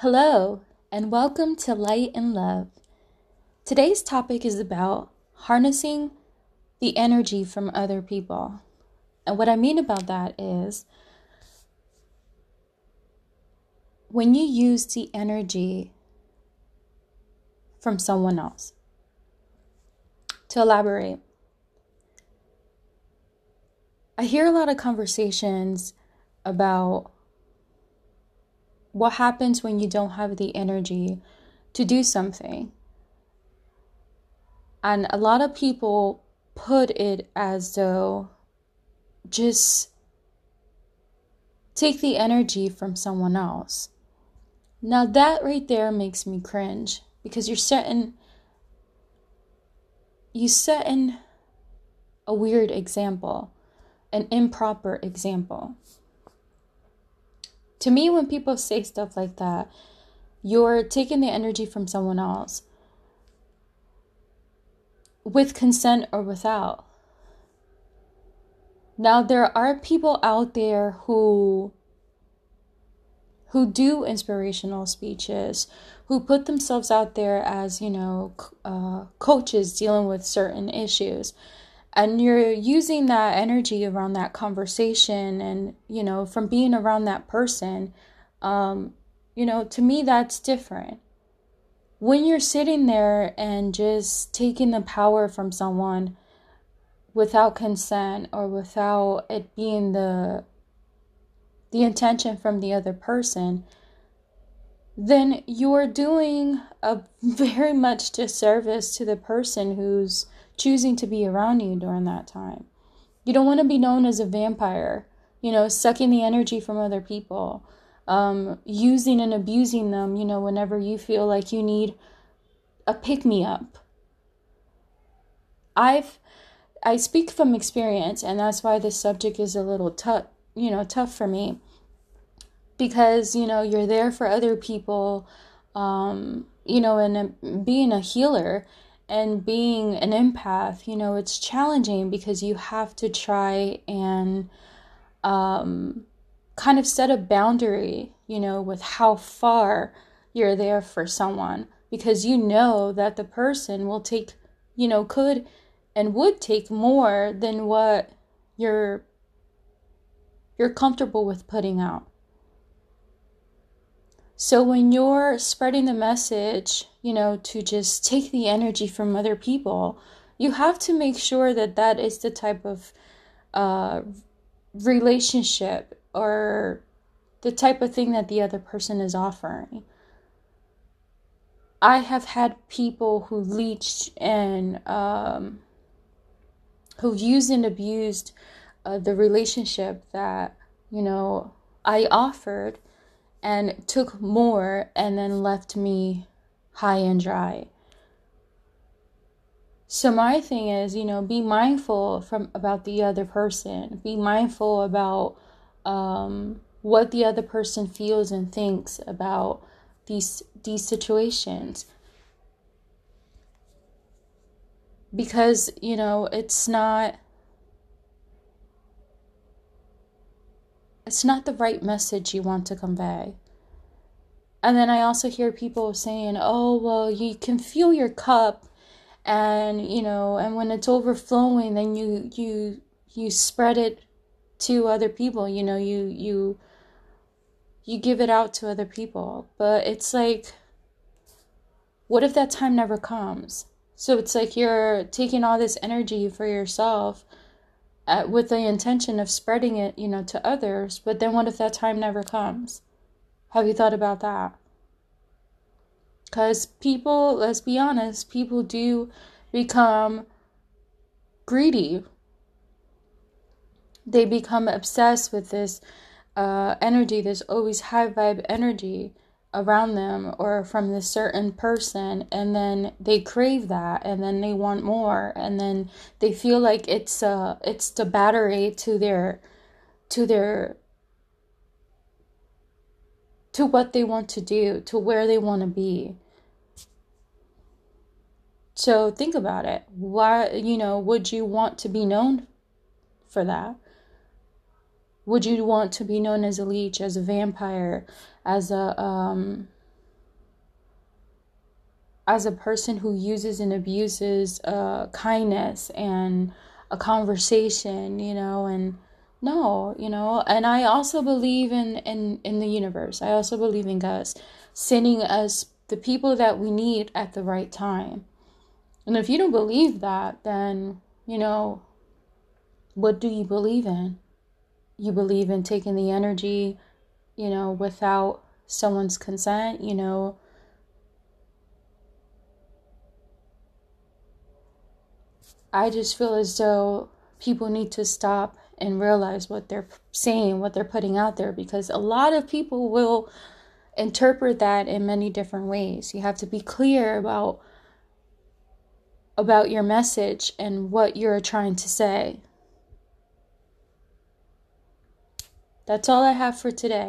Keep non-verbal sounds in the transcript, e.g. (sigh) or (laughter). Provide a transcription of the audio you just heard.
Hello, and welcome to Light and Love. Today's topic is about harnessing the energy from other people. And what I mean about that is when you use the energy from someone else. To elaborate, I hear a lot of conversations about what happens when you don't have the energy to do something. And a lot of people put it as though just take the energy from someone else. Now, that right there makes me cringe because you're setting you setting a weird example, an improper example to me, when people say stuff like that, you're taking the energy from someone else with consent or without. Now, there are people out there who who do inspirational speeches, who put themselves out there as, you know, uh, coaches dealing with certain issues and you're using that energy around that conversation and you know from being around that person um you know to me that's different. When you're sitting there and just taking the power from someone without consent or without it being the the intention from the other person then you're doing a (laughs) very much disservice to the person who's choosing to be around you during that time. You don't want to be known as a vampire, you know, sucking the energy from other people, um, using and abusing them, you know, whenever you feel like you need a pick me up. I've I speak from experience and that's why this subject is a little tough, you know, tough for me. Because, you know, you're there for other people um, you know, and uh, being a healer and being an empath, you know, it's challenging because you have to try and um, kind of set a boundary, you know, with how far you're there for someone because you know that the person will take, you know, could and would take more than what you're you're comfortable with putting out. So when you're spreading the message, you know, to just take the energy from other people, you have to make sure that that is the type of uh, relationship or the type of thing that the other person is offering. I have had people who leached and um, who used and abused uh, the relationship that you know I offered and took more and then left me high and dry. So my thing is, you know, be mindful from about the other person. Be mindful about um, what the other person feels and thinks about these these situations. Because, you know, it's not it's not the right message you want to convey. And then I also hear people saying, "Oh, well, you can fill your cup and, you know, and when it's overflowing, then you you you spread it to other people, you know, you you you give it out to other people." But it's like what if that time never comes? So it's like you're taking all this energy for yourself with the intention of spreading it, you know, to others. But then what if that time never comes? Have you thought about that? Because people, let's be honest, people do become greedy. They become obsessed with this uh, energy, this always high vibe energy around them or from this certain person and then they crave that and then they want more and then they feel like it's uh it's the battery to their to their to what they want to do to where they want to be. So think about it. Why you know would you want to be known for that would you want to be known as a leech, as a vampire, as a um, as a person who uses and abuses uh, kindness and a conversation, you know, and no, you know, and I also believe in in in the universe. I also believe in God sending us the people that we need at the right time. And if you don't believe that, then, you know, what do you believe in? You believe in taking the energy, you know, without someone's consent, you know, I just feel as though people need to stop and realize what they're saying, what they're putting out there, because a lot of people will interpret that in many different ways. You have to be clear about about your message and what you're trying to say. That's all I have for today.